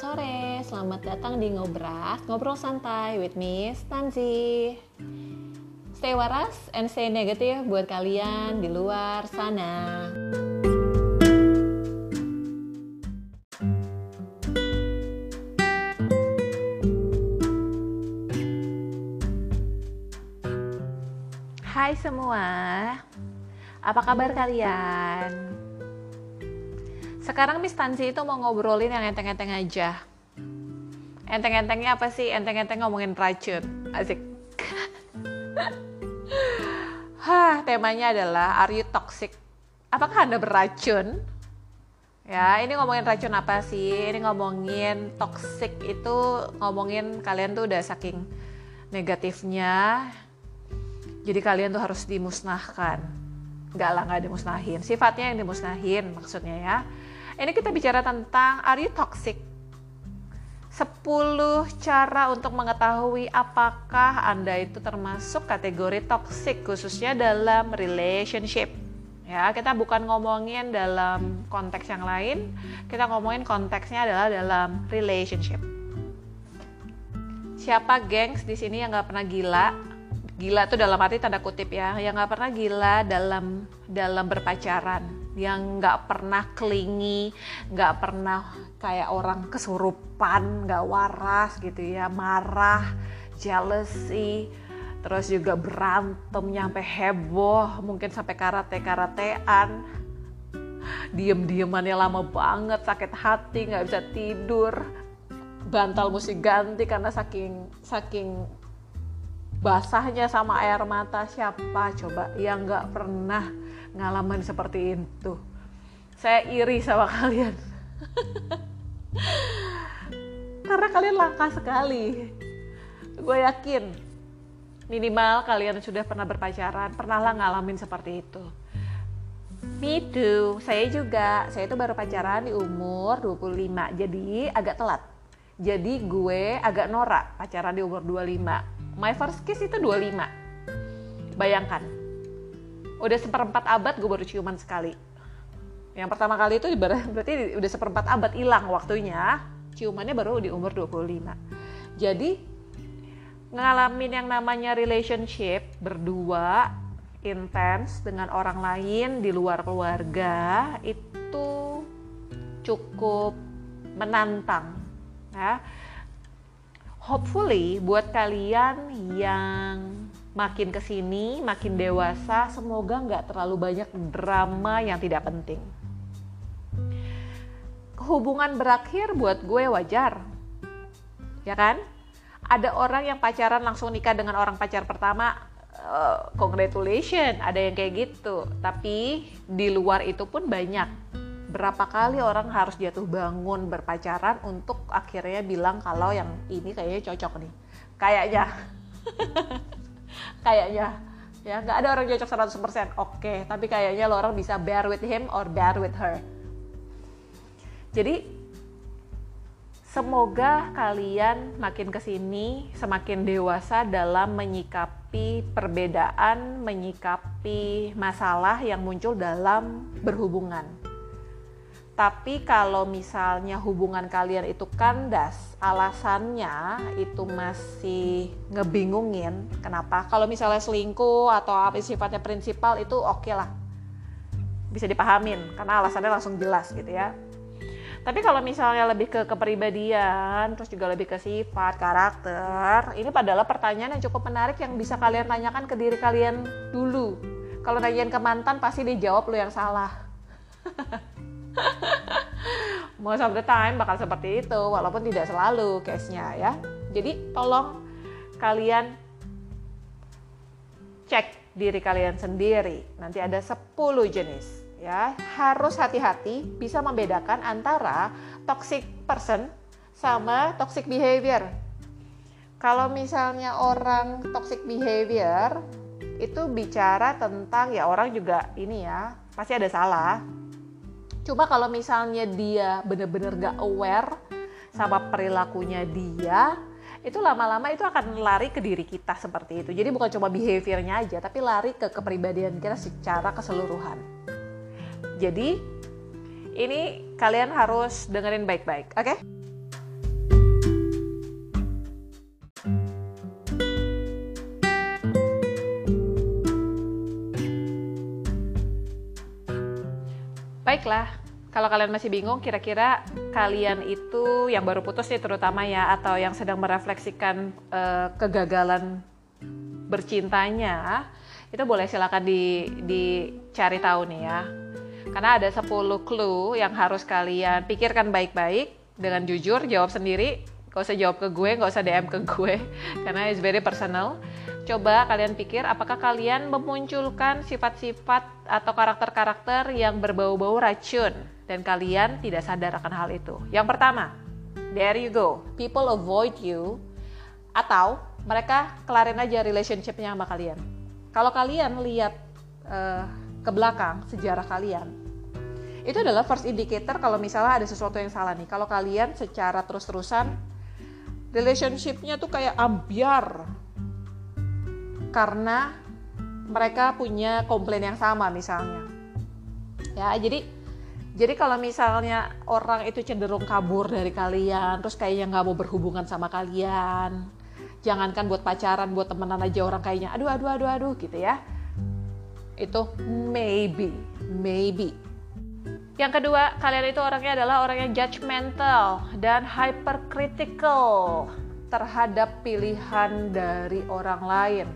sore, selamat datang di Ngobras, Ngobrol Santai with Miss Tanzi. Stay waras and stay negatif buat kalian di luar sana. Hai semua, apa kabar kalian? Sekarang Miss Tansi itu mau ngobrolin yang enteng-enteng aja. Enteng-entengnya apa sih? Enteng-enteng ngomongin racun. Asik. Hah, temanya adalah are you toxic? Apakah Anda beracun? Ya, ini ngomongin racun apa sih? Ini ngomongin toxic itu ngomongin kalian tuh udah saking negatifnya. Jadi kalian tuh harus dimusnahkan. Enggak lah, nggak dimusnahin. Sifatnya yang dimusnahin maksudnya ya ini kita bicara tentang are you toxic? 10 cara untuk mengetahui apakah Anda itu termasuk kategori toxic khususnya dalam relationship. Ya, kita bukan ngomongin dalam konteks yang lain, kita ngomongin konteksnya adalah dalam relationship. Siapa gengs di sini yang nggak pernah gila? Gila tuh dalam arti tanda kutip ya, yang nggak pernah gila dalam dalam berpacaran yang nggak pernah klingi, nggak pernah kayak orang kesurupan, nggak waras gitu ya, marah, jealousy, terus juga berantem nyampe heboh, mungkin sampai karate-karatean, diem-diemannya lama banget, sakit hati, nggak bisa tidur, bantal mesti ganti karena saking saking basahnya sama air mata. Siapa? Coba. Yang nggak pernah ngalaman seperti itu. Saya iri sama kalian. Karena kalian langka sekali. Gue yakin minimal kalian sudah pernah berpacaran, pernahlah ngalamin seperti itu. Me too, saya juga. Saya itu baru pacaran di umur 25, jadi agak telat. Jadi gue agak norak pacaran di umur 25. My first kiss itu 25. Bayangkan, udah seperempat abad gue baru ciuman sekali. Yang pertama kali itu berarti udah seperempat abad hilang waktunya. Ciumannya baru di umur 25 jadi ngalamin yang namanya relationship berdua intens dengan orang lain di luar keluarga itu cukup menantang ya. Hopefully buat kalian yang makin ke sini, makin dewasa, semoga nggak terlalu banyak drama yang tidak penting. Hubungan berakhir buat gue wajar, ya kan? Ada orang yang pacaran langsung nikah dengan orang pacar pertama, uh, congratulations, ada yang kayak gitu. Tapi di luar itu pun banyak. Berapa kali orang harus jatuh bangun berpacaran untuk akhirnya bilang kalau yang ini kayaknya cocok nih. Kayaknya. kayaknya. Ya nggak ada orang cocok 100% oke tapi kayaknya lo orang bisa bear with him or bear with her. Jadi semoga kalian makin ke sini semakin dewasa dalam menyikapi perbedaan menyikapi masalah yang muncul dalam berhubungan tapi kalau misalnya hubungan kalian itu kandas, alasannya itu masih ngebingungin. Kenapa? Kalau misalnya selingkuh atau apa sifatnya prinsipal itu oke okay lah. Bisa dipahamin karena alasannya langsung jelas gitu ya. Tapi kalau misalnya lebih ke kepribadian, terus juga lebih ke sifat, karakter, ini adalah pertanyaan yang cukup menarik yang bisa kalian tanyakan ke diri kalian dulu. Kalau nanyain ke mantan pasti dijawab lo yang salah. most of the time bakal seperti itu walaupun tidak selalu case-nya ya. Jadi tolong kalian cek diri kalian sendiri. Nanti ada 10 jenis ya. Harus hati-hati bisa membedakan antara toxic person sama toxic behavior. Kalau misalnya orang toxic behavior itu bicara tentang ya orang juga ini ya pasti ada salah Cuma kalau misalnya dia bener-bener gak aware sama perilakunya dia, itu lama-lama itu akan lari ke diri kita seperti itu. Jadi bukan cuma behaviornya aja, tapi lari ke kepribadian kita secara keseluruhan. Jadi ini kalian harus dengerin baik-baik, oke? Okay? Baiklah, kalau kalian masih bingung kira-kira kalian itu yang baru putus nih terutama ya atau yang sedang merefleksikan uh, kegagalan bercintanya itu boleh silakan di dicari tahu nih ya. Karena ada 10 clue yang harus kalian pikirkan baik-baik dengan jujur jawab sendiri gak usah jawab ke gue gak usah DM ke gue karena it's very personal. Coba kalian pikir apakah kalian memunculkan sifat-sifat atau karakter-karakter yang berbau-bau racun dan kalian tidak sadar akan hal itu. Yang pertama, there you go, people avoid you atau mereka kelarin aja relationshipnya sama kalian. Kalau kalian lihat uh, ke belakang sejarah kalian, itu adalah first indicator kalau misalnya ada sesuatu yang salah nih. Kalau kalian secara terus-terusan relationshipnya tuh kayak ambiar karena mereka punya komplain yang sama misalnya. Ya, jadi jadi kalau misalnya orang itu cenderung kabur dari kalian, terus kayaknya nggak mau berhubungan sama kalian, jangankan buat pacaran, buat temenan aja orang kayaknya, aduh, aduh, aduh, aduh, gitu ya. Itu maybe, maybe. Yang kedua, kalian itu orangnya adalah orang yang judgmental dan hypercritical terhadap pilihan dari orang lain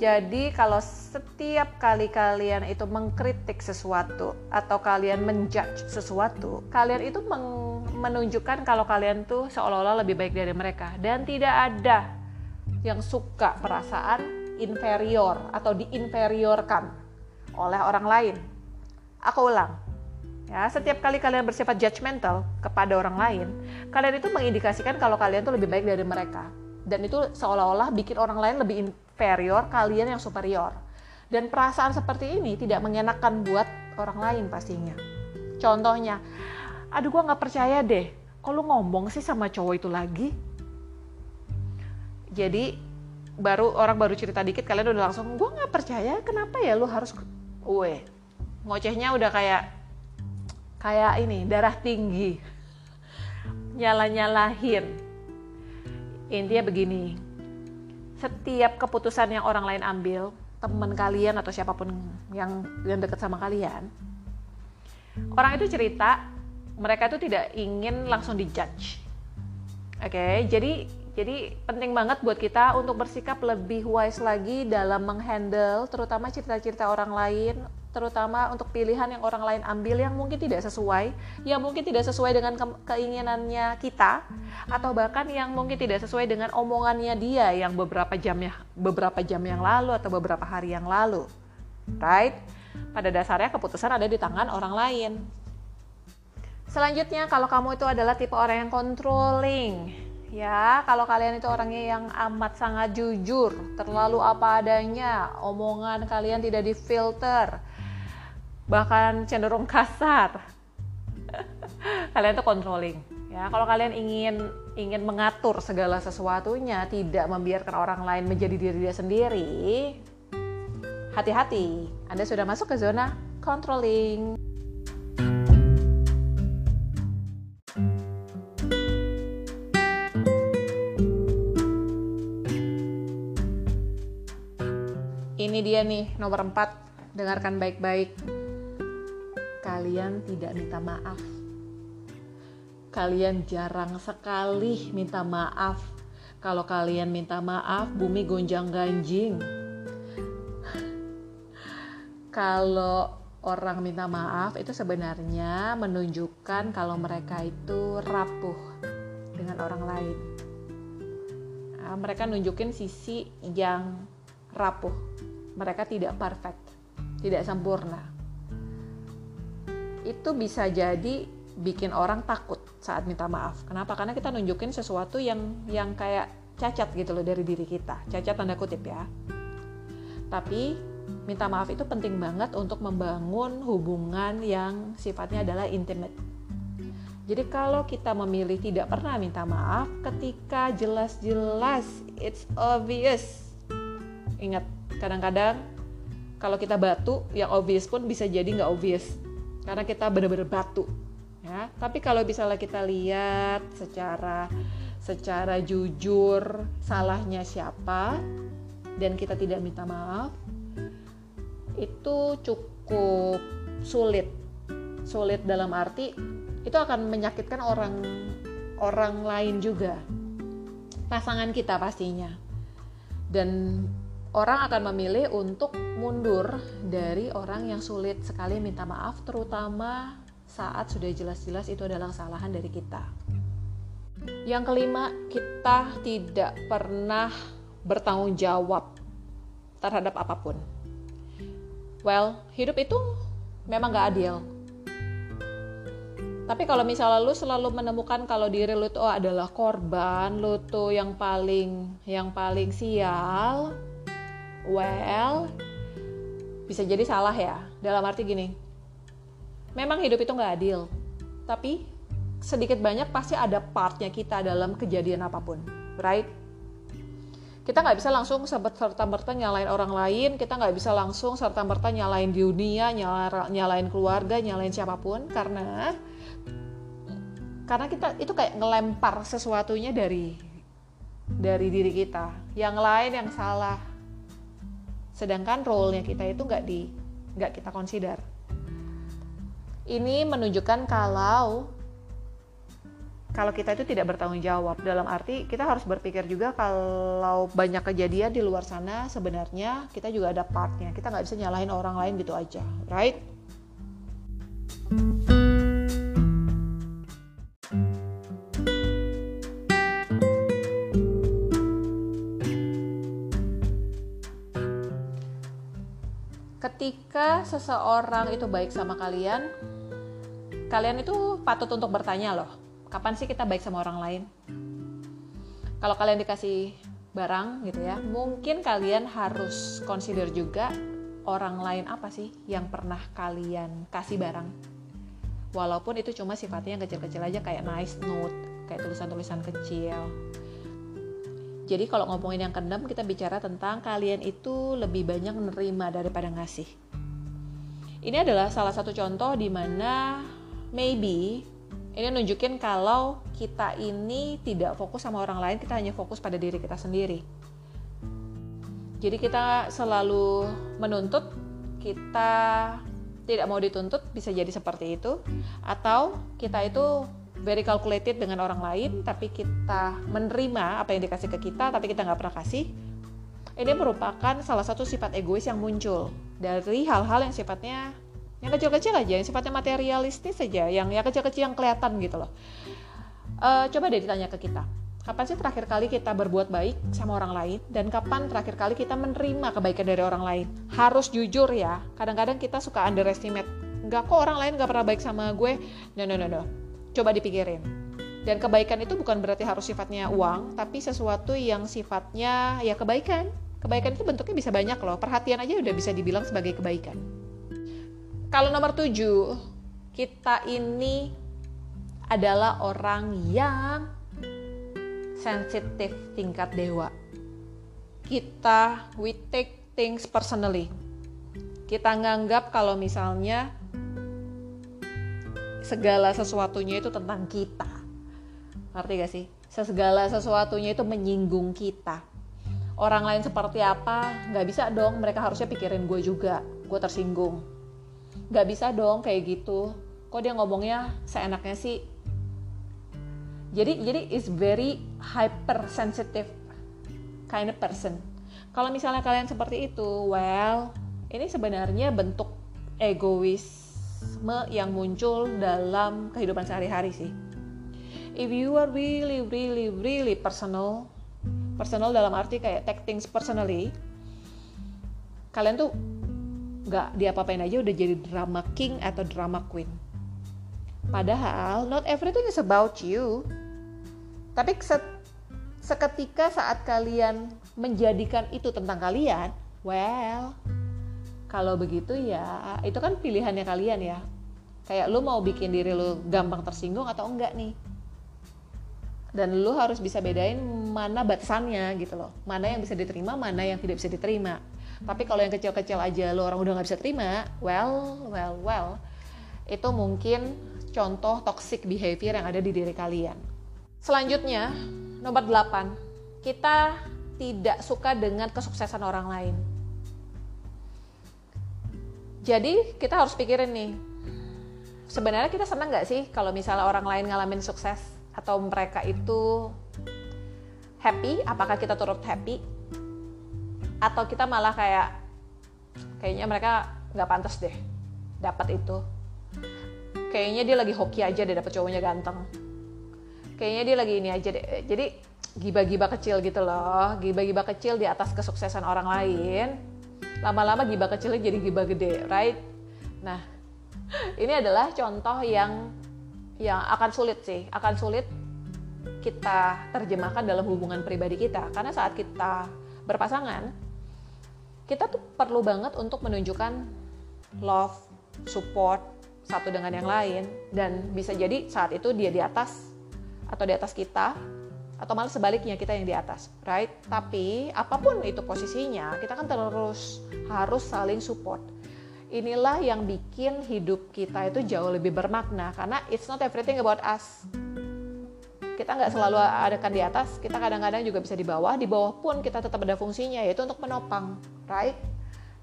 jadi kalau setiap kali kalian itu mengkritik sesuatu atau kalian menjudge sesuatu, kalian itu menunjukkan kalau kalian tuh seolah-olah lebih baik dari mereka dan tidak ada yang suka perasaan inferior atau diinferiorkan oleh orang lain. Aku ulang. Ya, setiap kali kalian bersifat judgmental kepada orang lain, kalian itu mengindikasikan kalau kalian tuh lebih baik dari mereka. Dan itu seolah-olah bikin orang lain lebih inferior, kalian yang superior. Dan perasaan seperti ini tidak mengenakan buat orang lain pastinya. Contohnya, aduh gue gak percaya deh, lu ngomong sih sama cowok itu lagi? Jadi baru orang baru cerita dikit kalian udah langsung gue gak percaya kenapa ya lu harus gue ngocehnya udah kayak kayak ini darah tinggi nyala nyalahin intinya begini setiap keputusan yang orang lain ambil, teman kalian atau siapa pun yang yang dekat sama kalian, orang itu cerita mereka itu tidak ingin langsung dijudge. Oke, okay? jadi jadi penting banget buat kita untuk bersikap lebih wise lagi dalam menghandle terutama cerita-cerita orang lain terutama untuk pilihan yang orang lain ambil yang mungkin tidak sesuai, yang mungkin tidak sesuai dengan ke keinginannya kita, atau bahkan yang mungkin tidak sesuai dengan omongannya dia yang beberapa jam ya, beberapa jam yang lalu atau beberapa hari yang lalu, right? Pada dasarnya keputusan ada di tangan orang lain. Selanjutnya, kalau kamu itu adalah tipe orang yang controlling, ya kalau kalian itu orangnya yang amat sangat jujur terlalu apa adanya omongan kalian tidak difilter bahkan cenderung kasar. Kalian tuh controlling ya. Kalau kalian ingin ingin mengatur segala sesuatunya tidak membiarkan orang lain menjadi diri dia sendiri hati-hati. Anda sudah masuk ke zona controlling. Ini dia nih nomor 4 dengarkan baik-baik kalian tidak minta maaf. Kalian jarang sekali minta maaf. Kalau kalian minta maaf, bumi gonjang-ganjing. Kalau orang minta maaf itu sebenarnya menunjukkan kalau mereka itu rapuh dengan orang lain. Nah, mereka nunjukin sisi yang rapuh. Mereka tidak perfect, tidak sempurna itu bisa jadi bikin orang takut saat minta maaf. Kenapa? Karena kita nunjukin sesuatu yang yang kayak cacat gitu loh dari diri kita. Cacat tanda kutip ya. Tapi minta maaf itu penting banget untuk membangun hubungan yang sifatnya adalah intimate. Jadi kalau kita memilih tidak pernah minta maaf ketika jelas-jelas it's obvious. Ingat, kadang-kadang kalau kita batu yang obvious pun bisa jadi nggak obvious karena kita benar-benar batu ya. Tapi kalau misalnya kita lihat secara secara jujur salahnya siapa dan kita tidak minta maaf itu cukup sulit. Sulit dalam arti itu akan menyakitkan orang orang lain juga. Pasangan kita pastinya. Dan orang akan memilih untuk mundur dari orang yang sulit sekali minta maaf terutama saat sudah jelas-jelas itu adalah kesalahan dari kita. Yang kelima, kita tidak pernah bertanggung jawab terhadap apa pun. Well, hidup itu memang gak adil. Tapi kalau misalnya lu selalu menemukan kalau diri lu tuh adalah korban, lu tuh yang paling yang paling sial, well, bisa jadi salah ya. Dalam arti gini, memang hidup itu nggak adil, tapi sedikit banyak pasti ada partnya kita dalam kejadian apa pun, right? Kita nggak bisa langsung serta merta nyalain orang lain, kita nggak bisa langsung serta merta nyalain dunia, nyalain keluarga, nyalain siapa pun, karena karena kita itu kayak ngelempar sesuatunya dari dari diri kita yang lain yang salah sedangkan role-nya kita itu nggak di nggak kita consider. Ini menunjukkan kalau kalau kita itu tidak bertanggung jawab. Dalam arti kita harus berpikir juga kalau banyak kejadian di luar sana sebenarnya kita juga ada partnya. Kita nggak bisa nyalahin orang lain gitu aja right ketika seseorang itu baik sama kalian, kalian itu patut untuk bertanya loh, kapan sih kita baik sama orang lain? Kalau kalian dikasih barang gitu ya, mungkin kalian harus consider juga orang lain apa sih yang pernah kalian kasih barang. Walaupun itu cuma sifatnya yang kecil-kecil aja kayak nice note, kayak tulisan-tulisan kecil jadi kalau ngomongin yang kendam kita bicara tentang kalian itu lebih banyak menerima daripada ngasih. Ini adalah salah satu contoh di mana maybe ini nunjukin kalau kita ini tidak fokus sama orang lain, kita hanya fokus pada diri kita sendiri. Jadi kita selalu menuntut, kita tidak mau dituntut, bisa jadi seperti itu. Atau kita itu very calculated dengan orang lain tapi kita menerima apa yang dikasih ke kita tapi kita nggak pernah kasih. Ini merupakan salah satu sifat egois yang muncul dari hal-hal yang sifatnya yang kecil-kecil aja yang sifatnya materialistis saja yang ya kecil-kecil yang kelihatan gitu loh. Uh, coba deh ditanya ke kita kapan sih terakhir kali kita berbuat baik sama orang lain dan kapan terakhir kali kita menerima kebaikan dari orang lain? Harus jujur ya kadang-kadang kita suka underestimate nggak kok orang lain nggak pernah baik sama gue? No no no no Coba dipikirin. Dan kebaikan itu bukan berarti harus sifatnya uang, tapi sesuatu yang sifatnya ya kebaikan. Kebaikan itu bentuknya bisa banyak loh. Perhatian aja udah bisa dibilang sebagai kebaikan. Kalau nomor tujuh, kita ini adalah orang yang sensitif tingkat dewa. Kita we take things personally. Kita nganggap kalau misalnya segala sesuatunya itu tentang kita. Ngerti gak sih? Segala sesuatunya itu menyinggung kita. Orang lain seperti apa? Nggak bisa dong. Mereka harusnya pikirin gue juga. Gue tersinggung. Nggak bisa dong kayak gitu. Kok dia ngomongnya seenaknya sih? Jadi jadi is very hypersensitive kind of person. Kalau misalnya kalian seperti itu well ini sebenarnya bentuk egois yang muncul dalam kehidupan sehari-hari sih. If you are really, really, really personal, personal dalam arti kayak take things personally, kalian tuh nggak diapa-apain aja udah jadi drama king atau drama queen. Padahal not everything is about you. Tapi seketika saat kalian menjadikan itu tentang kalian, well, kalau begitu ya itu kan pilihannya kalian ya. Kayak lu mau bikin diri lu gampang tersinggung atau enggak nih? Dan lu harus bisa bedain mana batasannya gitu loh. Mana yang bisa diterima mana yang tidak bisa diterima. Tapi kalau yang kecil-kecil aja lu orang udah nggak bisa terima well well well itu mungkin contoh toxic behavior yang ada di diri kalian. Selanjutnya nomor 8 kita tidak suka dengan kesuksesan orang lain jadi kita harus pikirin nih, sebenarnya kita senang nggak sih kalau misalnya orang lain ngalamin sukses atau mereka itu happy? Apakah kita turut happy? Atau kita malah kayak kayaknya mereka nggak pantas deh dapat itu. Kayaknya dia lagi hoki aja deh dapat cowoknya ganteng. Kayaknya dia lagi ini aja deh. Jadi giba-giba kecil gitu loh. Giba-giba kecil di atas kesuksesan orang lain lama-lama giba kecilnya jadi giba gede right? Nah ini adalah contoh yang yang akan sulit sih akan sulit kita terjemahkan dalam hubungan pribadi kita. Karena saat kita berpasangan kita tuh perlu banget untuk menunjukkan love support satu dengan yang lain. Dan bisa jadi saat itu dia di atas atau di atas kita atau malah sebaliknya kita yang di atas, right? Tapi apa pun itu posisinya, kita kan terus harus saling support. Inilah yang bikin hidup kita itu jauh lebih bermakna karena it's not everything about us. Kita nggak selalu adakan di atas, kita kadang-kadang juga bisa di bawah. Di bawah pun kita tetap ada fungsinya yaitu untuk menopang, right?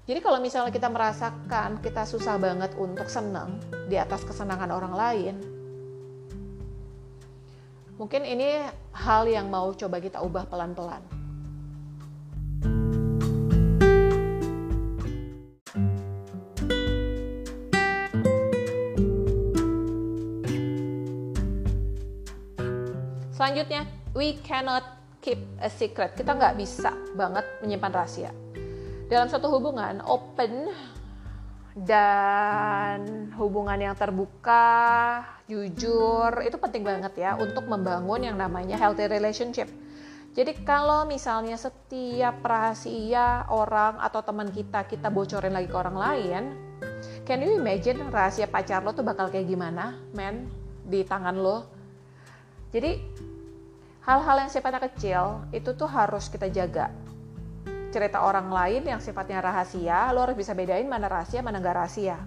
Jadi kalau misalnya kita merasakan kita susah banget untuk senang di atas kesenangan orang lain, Mungkin ini hal yang mau coba kita ubah pelan-pelan. Selanjutnya, we cannot keep a secret. Kita nggak bisa banget menyimpan rahasia. Dalam satu hubungan, open dan hubungan yang terbuka, jujur itu penting banget ya untuk membangun yang namanya healthy relationship. Jadi kalau misalnya setiap rahasia orang atau teman kita kita bocorin lagi ke orang lain, can you imagine rahasia pacar lo tuh bakal kayak gimana, men, di tangan lo? Jadi hal-hal yang sifatnya kecil itu tuh harus kita jaga cerita orang lain yang sifatnya rahasia, lo harus bisa bedain mana rahasia, mana nggak rahasia.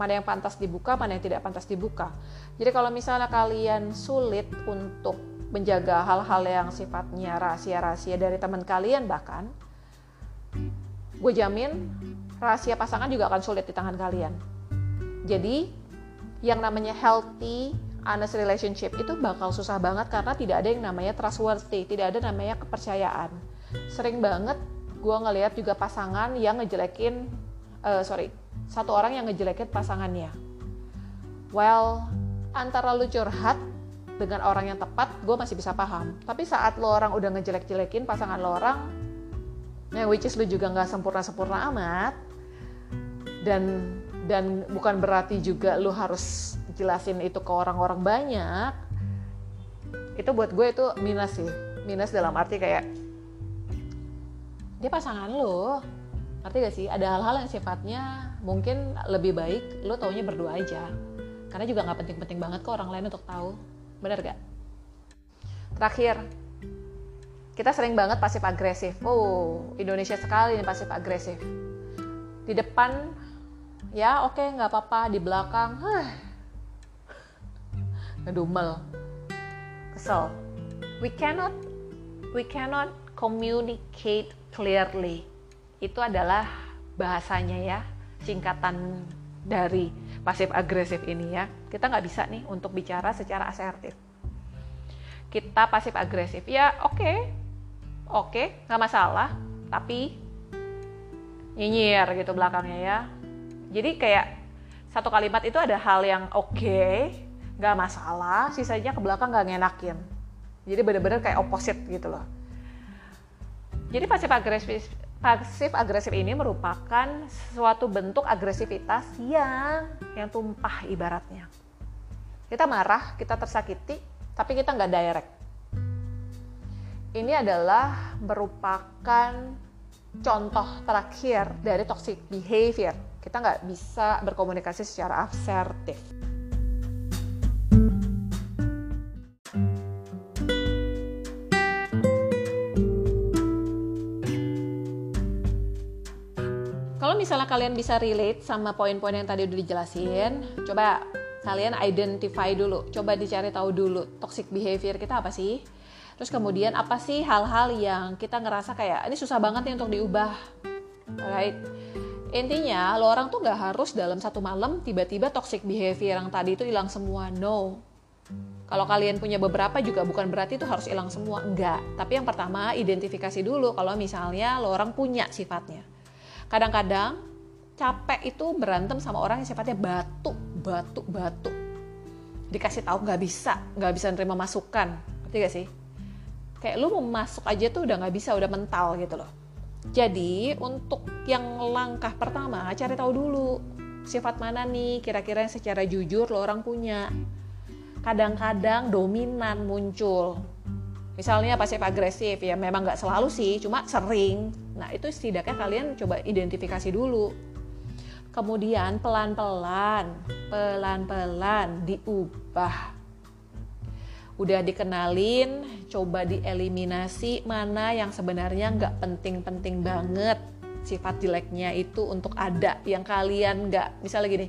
Mana yang pantas dibuka, mana yang tidak pantas dibuka. Jadi kalau misalnya kalian sulit untuk menjaga hal-hal yang sifatnya rahasia-rahasia dari teman kalian bahkan, gue jamin rahasia pasangan juga akan sulit di tangan kalian. Jadi yang namanya healthy honest relationship itu bakal susah banget karena tidak ada yang namanya trustworthy, tidak ada namanya kepercayaan. Sering banget gue ngelihat juga pasangan yang ngejelekin uh, sorry satu orang yang ngejelekin pasangannya. Well antara lu curhat dengan orang yang tepat gue masih bisa paham. Tapi saat lo orang udah ngejelek-jelekin pasangan lo orang yang which is lu juga nggak sempurna-sempurna amat. Dan dan bukan berarti juga lu harus jelasin itu ke orang-orang banyak. Itu buat gue itu minus sih. Minus dalam arti kayak dia pasangan lo ngerti gak sih? Ada hal-hal yang sifatnya mungkin lebih baik lo taunya berdua aja. Karena juga nggak penting-penting banget kok orang lain untuk tahu. Bener gak? Terakhir kita sering banget pasif agresif. Oh Indonesia sekali ini pasif agresif. Di depan ya oke okay, nggak apa-apa. Di belakang huh, ngedumel kesel. We cannot we cannot communicate clearly. Itu adalah bahasanya ya, singkatan dari pasif agresif ini ya. Kita nggak bisa nih untuk bicara secara asertif. Kita pasif agresif ya oke, okay. oke okay, nggak masalah, tapi nyinyir gitu belakangnya ya. Jadi kayak satu kalimat itu ada hal yang oke, okay, nggak masalah, sisanya ke belakang nggak ngenakin. Jadi bener-bener kayak opposite gitu loh jadi pasif agresif pasif agresif ini merupakan suatu bentuk agresivitas yang yang tumpah ibaratnya. Kita marah, kita tersakiti, tapi kita nggak direct. Ini adalah merupakan contoh terakhir dari toxic behavior. Kita nggak bisa berkomunikasi secara asertif. Misalnya kalian bisa relate sama poin-poin yang tadi udah dijelasin, coba kalian identify dulu, coba dicari tahu dulu toxic behavior kita apa sih? Terus kemudian apa sih hal-hal yang kita ngerasa kayak ini susah banget nih untuk diubah, right? Intinya, lo orang tuh gak harus dalam satu malam tiba-tiba toxic behavior yang tadi itu hilang semua. No. Kalau kalian punya beberapa juga bukan berarti itu harus hilang semua. Enggak. Tapi yang pertama, identifikasi dulu kalau misalnya lo orang punya sifatnya. Kadang-kadang capek itu berantem sama orang yang sifatnya batu, batu, batu. Dikasih tahu nggak bisa, nggak bisa nerima masukan. Ngerti gak sih? Kayak lu mau masuk aja tuh udah nggak bisa, udah mental gitu loh jadi untuk yang langkah pertama cari tahu dulu sifat mana nih kira-kira yang secara jujur lo orang punya. Kadang-kadang dominan muncul. Misalnya pasif agresif ya memang nggak selalu sih, cuma sering. Nah itu setidaknya kalian coba identifikasi dulu. Kemudian pelan-pelan, pelan-pelan diubah udah dikenalin, coba dieliminasi mana yang sebenarnya nggak penting-penting banget sifat jeleknya itu untuk ada yang kalian nggak misalnya gini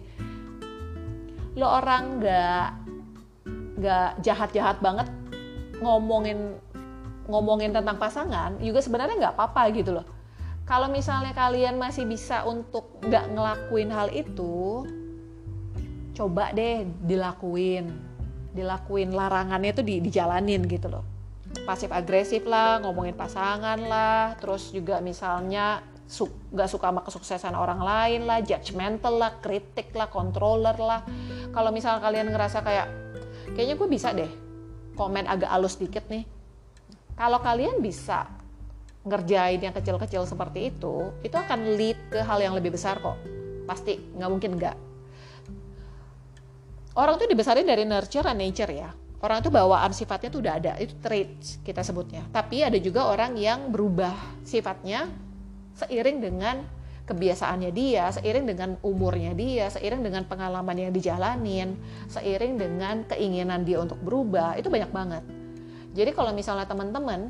lo orang nggak nggak jahat-jahat banget ngomongin ngomongin tentang pasangan juga sebenarnya nggak apa-apa gitu loh. Kalau misalnya kalian masih bisa untuk nggak ngelakuin hal itu coba deh dilakuin. Dilakuin larangannya tuh di, dijalanin gitu loh. Pasif agresif lah ngomongin pasangan lah terus juga misalnya su suka sama kesuksesan orang lain lah judgmental lah kritik lah controller lah. Kalau misal kalian ngerasa kayak kayaknya gue bisa deh komen agak halus dikit nih. Kalau kalian bisa ngerjain yang kecil-kecil seperti itu itu akan lead ke hal yang lebih besar kok. Pasti nggak mungkin nggak. Orang tuh dibesarin dari nurture and nature ya. Orang itu bawaan sifatnya tuh udah ada itu traits kita sebutnya. Tapi ada juga orang yang berubah sifatnya seiring dengan kebiasaannya dia seiring dengan umurnya dia seiring dengan pengalaman yang dijalanin seiring dengan keinginan dia untuk berubah itu banyak banget. Jadi kalau misalnya teman-teman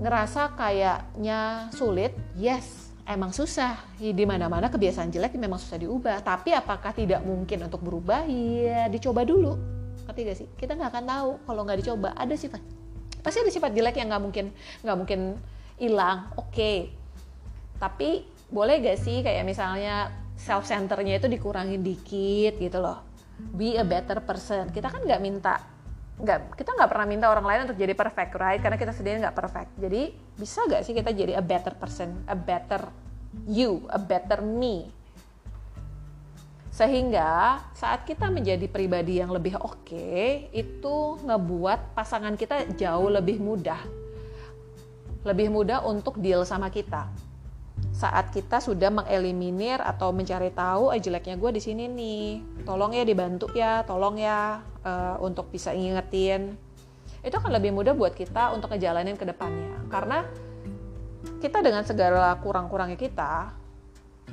ngerasa kayaknya sulit yes emang susah. Di mana-mana kebiasaan jelek memang susah diubah. Tapi apakah tidak mungkin untuk berubah? Ya dicoba dulu. Ngerti gak sih? Kita nggak akan tahu kalau nggak dicoba. Ada sifat. Pasti ada sifat jelek yang nggak mungkin nggak mungkin hilang. Oke. okay. Tapi boleh gak sih kayak misalnya self centernya itu dikurangin dikit gitu loh? Be a better person. Kita kan nggak minta nggak kita nggak pernah minta orang lain untuk jadi perfect right? Karena kita sendiri nggak perfect. Jadi bisa nggak sih kita jadi a better person a better you a better me? Sehingga saat kita menjadi pribadi yang lebih oke okay, itu ngebuat pasangan kita jauh lebih mudah. Lebih mudah untuk deal sama kita saat kita sudah mengeliminir atau mencari tahu eh jeleknya gue di sini nih. Tolong ya dibantu ya tolong ya uh, untuk bisa ingetin itu akan lebih mudah buat kita untuk ngejalanin ke depannya. Karena kita dengan segala kurang-kurangnya kita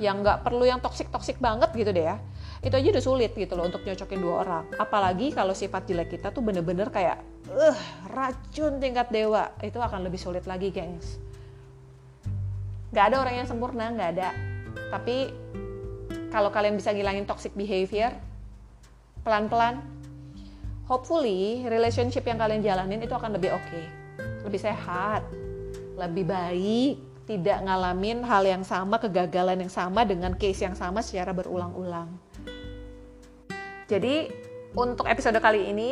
yang nggak perlu yang toksik-toksik banget gitu deh ya itu aja udah sulit gitu loh untuk nyocokin dua orang. Apalagi kalau sifat jelek kita tuh bener-bener kayak eh racun tingkat dewa. Itu akan lebih sulit lagi gengs Gak ada orang yang sempurna, gak ada. Tapi kalau kalian bisa ngilangin toxic behavior, pelan-pelan, hopefully relationship yang kalian jalanin itu akan lebih oke, okay, lebih sehat, lebih baik, tidak ngalamin hal yang sama, kegagalan yang sama dengan case yang sama secara berulang-ulang. Jadi untuk episode kali ini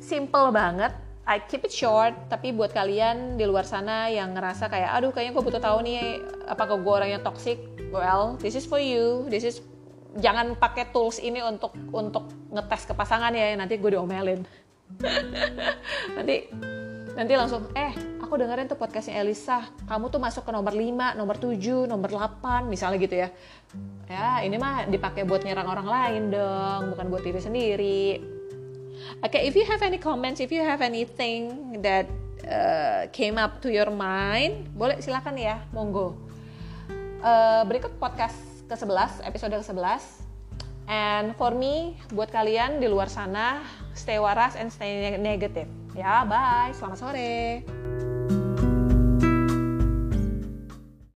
simple banget I keep it short, tapi buat kalian di luar sana yang ngerasa kayak, aduh kayaknya gue butuh tahu nih, apakah gue orang yang toxic? Well, this is for you. This is jangan pakai tools ini untuk untuk ngetes ke pasangan ya, nanti gue diomelin. nanti nanti langsung, eh aku dengerin tuh podcastnya Elisa, kamu tuh masuk ke nomor 5, nomor 7, nomor 8, misalnya gitu ya. Ya, ini mah dipakai buat nyerang orang lain dong, bukan buat diri sendiri Okay, if you have any comments, if you have anything that uh, came up to your mind, boleh silakan ya, monggo. Uh, berikut podcast ke-11, episode ke-11. And for me, buat kalian di luar sana, stay waras and stay negative. Ya, bye. Selamat sore.